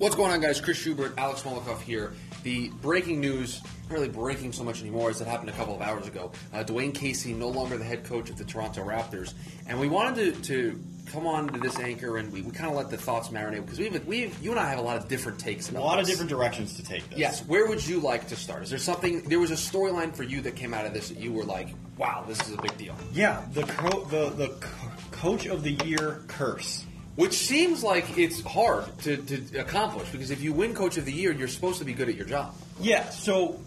What's going on, guys? Chris Schubert, Alex Molikoff here. The breaking news, not really breaking so much anymore, as it happened a couple of hours ago. Uh, Dwane Casey, no longer the head coach of the Toronto Raptors. And we wanted to, to come on to this anchor and we, we kind of let the thoughts marinate because we've, we've, you and I have a lot of different takes A about lot of different directions to take this. Yes. Where would you like to start? Is there something, there was a storyline for you that came out of this that you were like, wow, this is a big deal? Yeah, the co- the the co- coach of the year curse. Which seems like it's hard to, to accomplish because if you win Coach of the Year, you're supposed to be good at your job. Yeah, so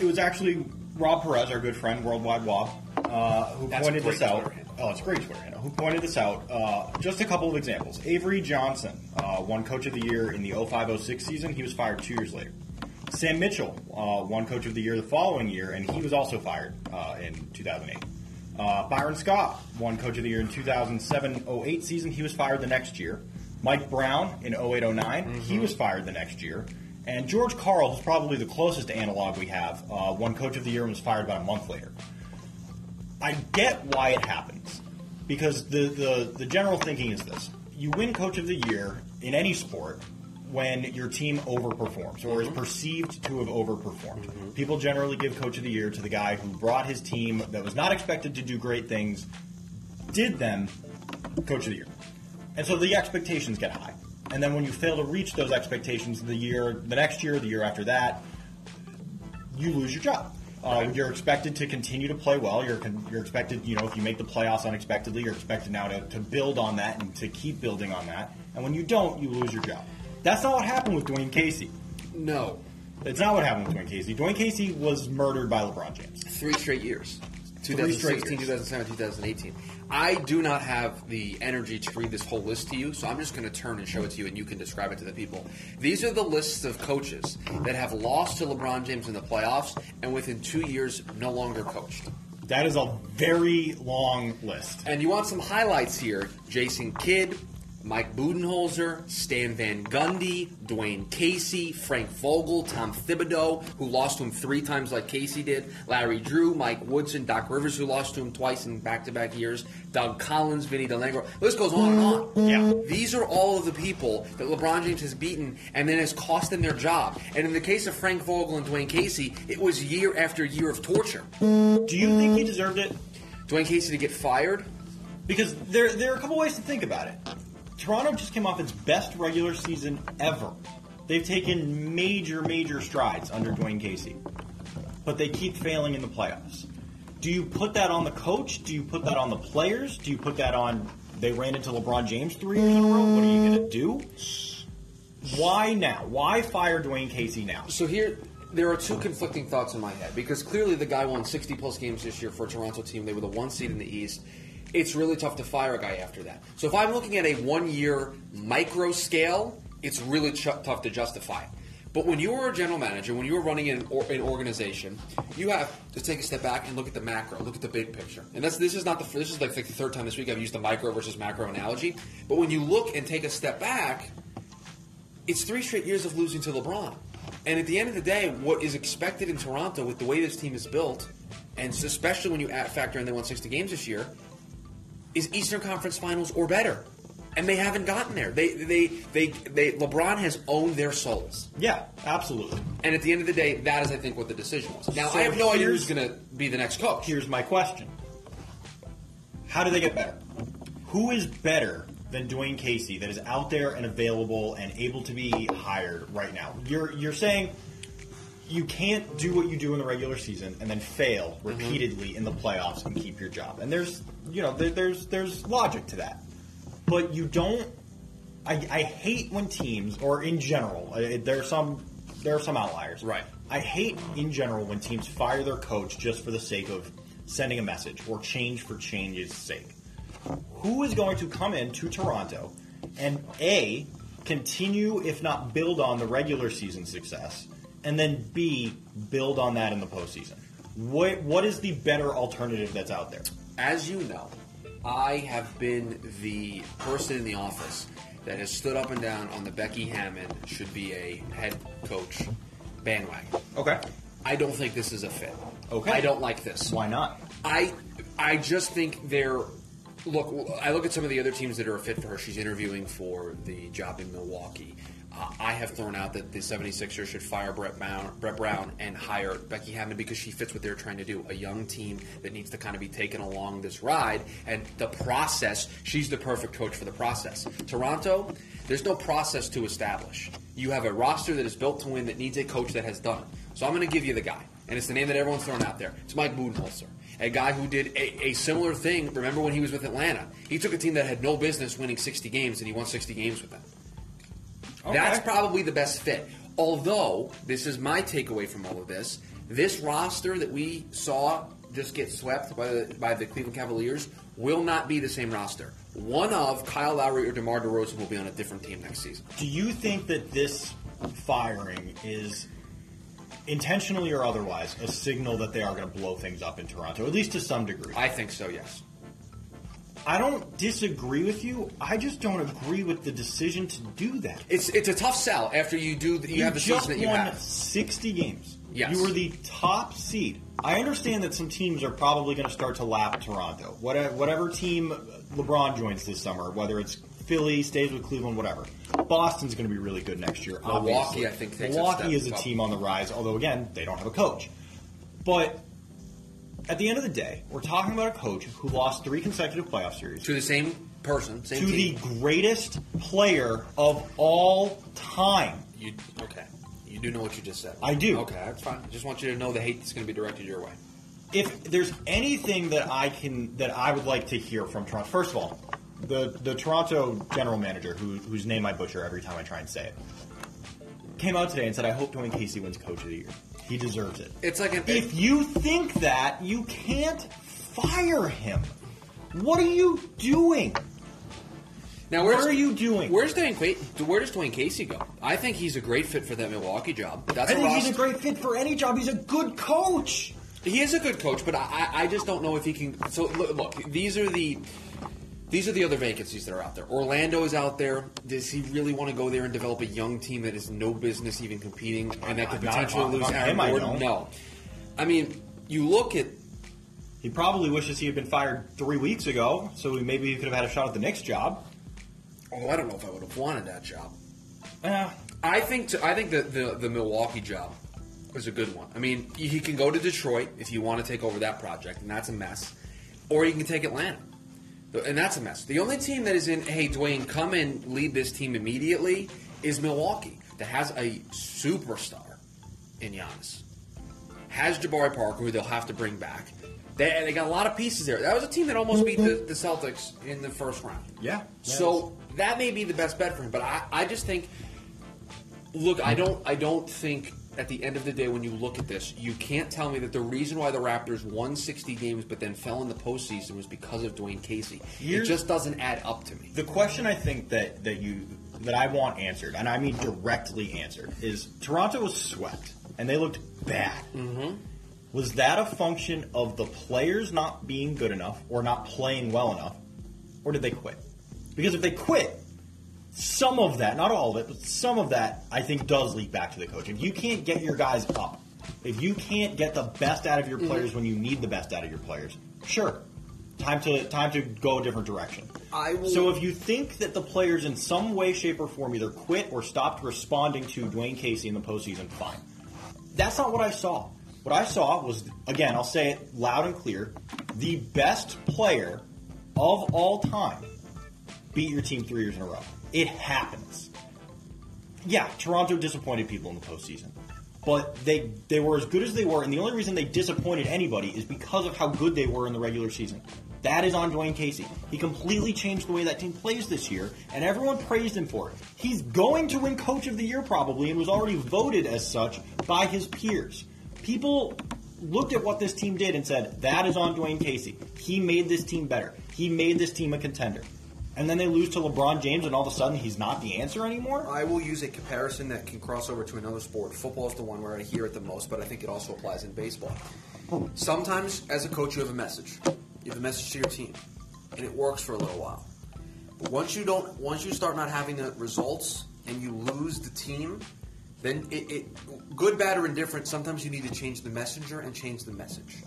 it was actually Rob Perez, our good friend, Worldwide Wob, uh, who That's pointed this out. Oh, it's great Twitter handle. Who pointed this out? Uh, just a couple of examples. Avery Johnson uh, won Coach of the Year in the 05-06 season. He was fired two years later. Sam Mitchell uh, won Coach of the Year the following year, and he was also fired uh, in 2008. Uh, Byron Scott won Coach of the Year in 2007-08 season. He was fired the next year. Mike Brown in 08-09, he was fired the next year. And George Karl, who's probably the closest analog we have, uh, won Coach of the Year and was fired about a month later. I get why it happens because the, the, the general thinking is this: you win Coach of the Year in any sport when your team overperforms or is perceived to have overperformed. People generally give Coach of the Year to the guy who brought his team that was not expected to do great things, did them Coach of the Year, and so the expectations get high. And then when you fail to reach those expectations the year, the next year, the year after that, you lose your job. Uh, you're expected to continue to play well. You're con- you're expected, you know, if you make the playoffs unexpectedly, you're expected now to, to build on that and to keep building on that. And when you don't, you lose your job. That's not what happened with Dwane Casey. No. It's not what happened with Dwane Casey. Dwane Casey was murdered by LeBron James. Three straight years. Three straight 2016, years. 2017, 2018. I do not have the energy to read this whole list to you, so I'm just going to turn and show it to you, and you can describe it to the people. These are the lists of coaches that have lost to LeBron James in the playoffs, and within two years, no longer coached. That is a very long list. And you want some highlights here: Jason Kidd, Mike Budenholzer, Stan Van Gundy, Dwane Casey, Frank Vogel, Tom Thibodeau, who lost to him three times like Casey did, Larry Drew, Mike Woodson, Doc Rivers, who lost to him twice in back-to-back years, Doug Collins, Vinny Del Negro. List goes on and on. Yeah. These are all of the people that LeBron James has beaten and then has cost them their job. And in the case of Frank Vogel and Dwane Casey, it was year after year of torture. Do you think he deserved it? Dwane Casey to get fired, Because there, there are a couple ways to think about it. Toronto just came off its best regular season ever. They've taken major, major strides under Dwane Casey, but they keep failing in the playoffs. Do you put that on the coach? Do you put that on the players? Do you put that on they ran into LeBron James three years in a row? What are you going to do? Why now? Why fire Dwane Casey now? So here, there are two conflicting thoughts in my head because clearly the guy won 60 plus games this year for a Toronto team. They were the one seed in the East. It's really tough to fire a guy after that. So if I'm looking at a one year micro scale, it's really ch- tough to justify. But when you are a general manager, when you are running an, or, an organization, you have to take a step back and look at the macro, look at the big picture. And that's this is not the this is like the third time this week I've used the micro versus macro analogy. But when you look and take a step back, it's three straight years of losing to LeBron. And at the end of the day, what is expected in Toronto with the way this team is built, and especially when you factor in they won 60 games this year, is Eastern Conference Finals or better. And they haven't gotten there. They, they, they, they, LeBron has owned their souls. Yeah, absolutely. And at the end of the day, that is, I think, what the decision was. Now, So I have no idea who's going to be the next coach. Here's my question: How do they get better? Who is better than Dwane Casey that is out there and available and able to be hired right now? You're you're saying you can't do what you do in the regular season and then fail repeatedly in the playoffs and keep your job. And there's you know there, there's there's logic to that, but you don't. I, I hate when teams, or in general, uh, there are some there are some outliers. Right. I hate in general when teams fire their coach just for the sake of sending a message or change for change's sake. Who is going to come in to Toronto and A, continue, if not build on the regular season success, and then B, build on that in the postseason? What, what is the better alternative that's out there? As you know, I have been the person in the office that has stood up and down on the Becky Hammon should be a head coach bandwagon. Okay. I don't think this is a fit. Okay. I don't like this. Why not? I I just think they're look. I look at some of the other teams that are a fit for her. She's interviewing for the job in Milwaukee. I have thrown out that the 76ers should fire Brett Brown, Brett Brown and hire Becky Hammon because she fits what they're trying to do. A young team that needs to kind of be taken along this ride. And the process, she's the perfect coach for the process. Toronto, there's no process to establish. You have a roster that is built to win that needs a coach that has done it. So I'm going to give you the guy. And it's the name that everyone's throwing out there. It's Mike Budenholzer, a guy who did a, a similar thing. Remember when he was with Atlanta? He took a team that had no business winning 60 games, and he won 60 games with them. That's probably the best fit. Although, this is my takeaway from all of this, this roster that we saw just get swept by the, by the Cleveland Cavaliers will not be the same roster. One of Kyle Lowry or DeMar DeRozan will be on a different team next season. Do you think that this firing is intentionally or otherwise a signal that they are going to blow things up in Toronto, at least to some degree? I think so, yes. I don't disagree with you. I just don't agree with the decision to do that. It's it's a tough sell after you do you, You have the just season that you won have. 60 games. Yes. You were the top seed. I understand that some teams are probably going to start to lap Toronto. Whatever, whatever team LeBron joins this summer, whether it's Philly, stays with Cleveland, whatever. Boston's going to be really good next year. Milwaukee, obviously. I think, Milwaukee is a team on the rise, although, again, they don't have a coach. But at the end of the day, we're talking about a coach who lost three consecutive playoff series To the same person, same to the greatest player of all time. You okay? You do know what you just said. I do. Okay, that's fine. I just want you to know the hate that's going to be directed your way. if there's anything that I can that I would like to hear from Toronto, first of all, the the Toronto general manager, who, whose name I butcher every time I try and say it, came out today and said, "I hope Dwane Casey wins Coach of the Year. He deserves it." It's like an If you think that, you can't fire him. What are you doing? Now, What where's, are you doing? Where's Dwane? Where does Dwane Casey go? I think he's a great fit for that Milwaukee job. That's I think roster- he's a great fit for any job. He's a good coach. He is a good coach, but I, I I just don't know if he can. So look, look, these are the these are the other vacancies that are out there. Orlando is out there. Does he really want to go there and develop a young team that has no business even competing and that could Not potentially I'm- lose Aaron Gordon? No. I mean, you look at He probably wishes he had been fired three weeks ago, so maybe he could have had a shot at the next job. oh, I don't know if I would have wanted that job. Eh, I think to, I think that the the Milwaukee job is a good one. I mean, he can go to Detroit if you want to take over that project, and that's a mess, or you can take Atlanta, and that's a mess. The only team that is in, hey, Dwane, come and lead this team immediately, is Milwaukee that has a superstar in Giannis, has Jabari Parker, who they'll have to bring back. They, they got a lot of pieces there. That was a team that almost beat the, the Celtics in the first round. Yeah. So that may be the best bet for him, but I, I just think. Look, I don't. I don't think at the end of the day, when you look at this, you can't tell me that the reason why the Raptors won 60 games but then fell in the postseason was because of Dwane Casey. It just doesn't add up to me. The question I think that, that you that I want answered, and I mean directly answered, is Toronto was swept and they looked bad. Mm-hmm. Was that a function of the players not being good enough or not playing well enough, or did they quit? Because if they quit, some of that, not all of it, but some of that, I think does leak back to the coach. If you can't get your guys up, if you can't get the best out of your mm-hmm. players when you need the best out of your players, sure, time to time to go a different direction. I will- So if you think that the players in some way, shape, or form either quit or stopped responding to Dwane Casey in the postseason, fine. That's not what I saw. What I saw was, again, I'll say it loud and clear, the best player of all time beat your team three years in a row. It happens. Yeah, Toronto disappointed people in the postseason. But they they were as good as they were, and the only reason they disappointed anybody is because of how good they were in the regular season. That is on Dwane Casey. He completely changed the way that team plays this year, and everyone praised him for it. He's going to win Coach of the Year probably, and was already voted as such by his peers. People looked at what this team did and said, that is on Dwane Casey. He made this team better. He made this team a contender. And then they lose to LeBron James, and all of a sudden he's not the answer anymore? I will use a comparison that can cross over to another sport. Football is the one where I hear it the most, but I think it also applies in baseball. Sometimes, as a coach, you have a message. You have a message to your team, and it works for a little while. But once you don't, once you start not having the results and you lose the team, then it, it good, bad, or indifferent. Sometimes you need to change the messenger and change the message.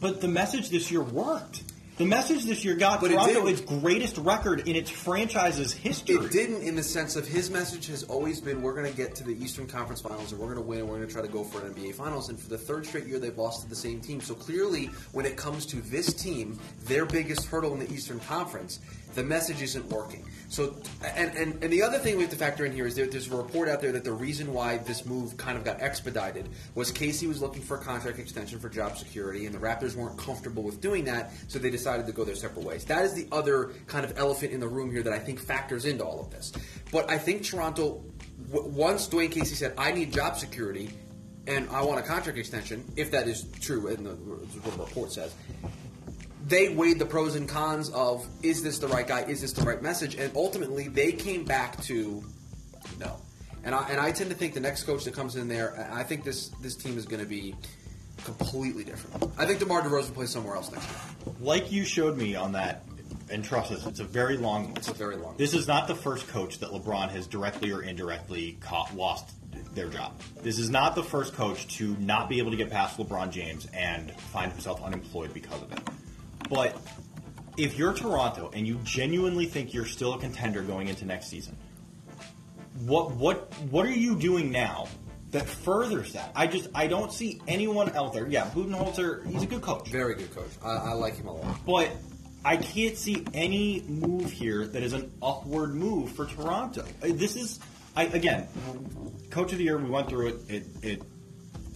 But the message this year worked. The message this year got But it Toronto didn't. its greatest record in its franchise's history. It didn't in the sense of his message has always been we're going to get to the Eastern Conference Finals and we're going to win and we're going to try to go for an NBA Finals. And for the third straight year, they've lost to the same team. So clearly, when it comes to this team, their biggest hurdle in the Eastern Conference, the message isn't working. So, and, and, and the other thing we have to factor in here is there, there's a report out there that the reason why this move kind of got expedited was Casey was looking for a contract extension for job security, and the Raptors weren't comfortable with doing that, so they decided to go their separate ways. That is the other kind of elephant in the room here that I think factors into all of this. But I think Toronto, w- once Dwane Casey said, I need job security, and I want a contract extension, if that is true, and the, what the report says, they weighed the pros and cons of is this the right guy, is this the right message, and ultimately they came back to no. And I and I tend to think the next coach that comes in there, I think this this team is going to be completely different. I think DeMar DeRozan plays somewhere else next year. like you showed me on that, and trust us, it's a very long. It's a very long. This is not the first coach that LeBron has directly or indirectly caught, lost their job. This is not the first coach to not be able to get past LeBron James and find himself unemployed because of it. But if you're Toronto and you genuinely think you're still a contender going into next season, what what what are you doing now that furthers that? I just I don't see anyone out there. Yeah, Budenholzer, he's a good coach. very good coach. I, I like him a lot. But I can't see any move here that is an upward move for Toronto. Uh, This is, I, again, coach of the year. We went through it. It, it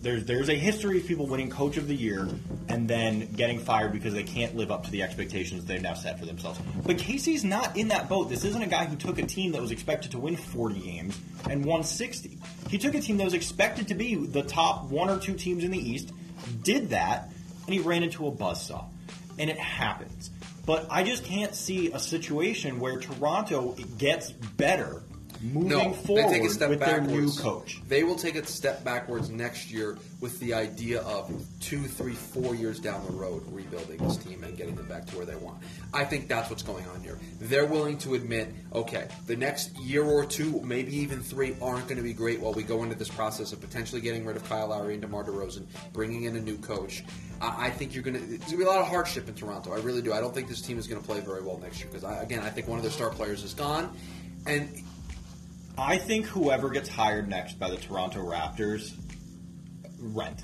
there's there's a history of people winning coach of the year and then getting fired because they can't live up to the expectations they've now set for themselves. But Casey's not in that boat. This isn't a guy who took a team that was expected to win 40 games and won 60. He took a team that was expected to be the top one or two teams in the East, did that, and he ran into a buzzsaw. And it happens. But I just can't see a situation where Toronto gets better moving No, forward they take a step with backwards. their new coach. They will take a step backwards next year with the idea of two, three, four years down the road rebuilding this team and getting them back to where they want. I think that's what's going on here. They're willing to admit, okay, the next year or two, maybe even three, aren't going to be great while we go into this process of potentially getting rid of Kyle Lowry and DeMar DeRozan, bringing in a new coach. I, think you're going to. There's going to be a lot of hardship in Toronto. I really do. I don't think this team is going to play very well next year because, I, again, I think one of their star players is gone. And I think whoever gets hired next by the Toronto Raptors, rent.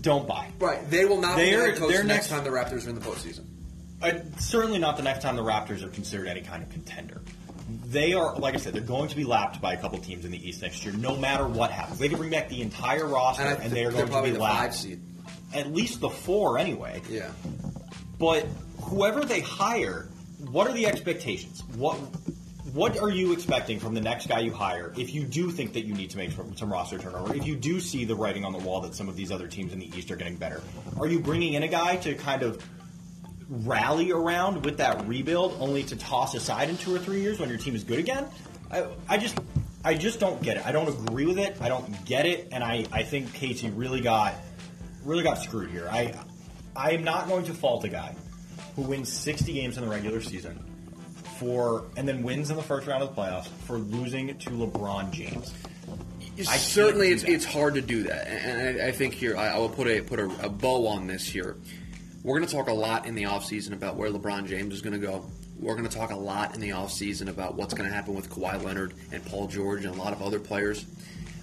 Don't buy. Right, they will not be They're- coach they're next next- time the Raptors are in the postseason. Uh, certainly not the next time the Raptors are considered any kind of contender. They are, like I said, they're going to be lapped by a couple teams in the East next year, no matter what happens. They can bring back the entire roster, And I and, they are going to be the lapped. At least the four, anyway. Yeah, But whoever they hire, what are the expectations? What what are you expecting from the next guy you hire if you do think that you need to make some, roster turnover? If you do see the writing on the wall that some of these other teams in the East are getting better, are you bringing in a guy to kind of rally around with that rebuild, only to toss aside in two or three years when your team is good again? I, I just I just don't get it. I don't agree with it. I don't get it, and I, I think Casey really got really got screwed here. I I am not going to fault a guy who wins 60 games in the regular season for and then wins in the first round of the playoffs for losing to LeBron James. I certainly it's it's hard to do that, and I, I think here I, I will put a put a, a bow on this here. We're going to talk a lot in the offseason about where LeBron James is going to go. We're going to talk a lot in the offseason about what's going to happen with Kawhi Leonard and Paul George and a lot of other players.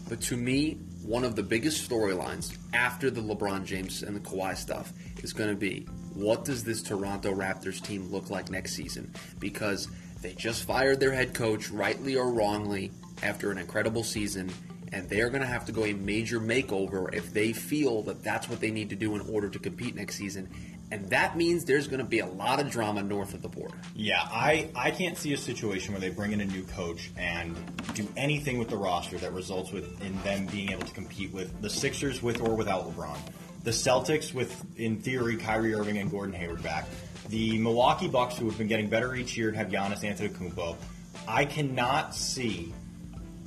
But to me, one of the biggest storylines after the LeBron James and the Kawhi stuff is going to be what does this Toronto Raptors team look like next season? Because they just fired their head coach, rightly or wrongly, after an incredible season, and they are going to have to go a major makeover if they feel that that's what they need to do in order to compete next season. And that means there's going to be a lot of drama north of the border. Yeah, I, I can't see a situation where they bring in a new coach and do anything with the roster that results with in them being able to compete with the Sixers with or without LeBron. The Celtics with, in theory, Kyrie Irving and Gordon Hayward back. The Milwaukee Bucks, who have been getting better each year have Giannis Antetokounmpo. I cannot see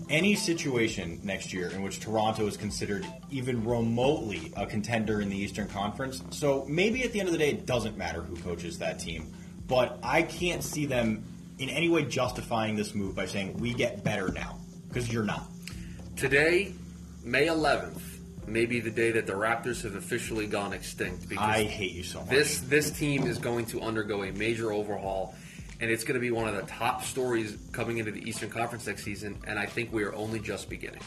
any situation next year in which Toronto is considered even remotely a contender in the Eastern Conference. So maybe at the end of the day, it doesn't matter who coaches that team. But I can't see them in any way justifying this move by saying we get better now because you're not. Today, May 11th, may be the day that the Raptors have officially gone extinct. Because I hate you so much. this this team is going to undergo a major overhaul, and it's going to be one of the top stories coming into the Eastern Conference next season. And I think we are only just beginning.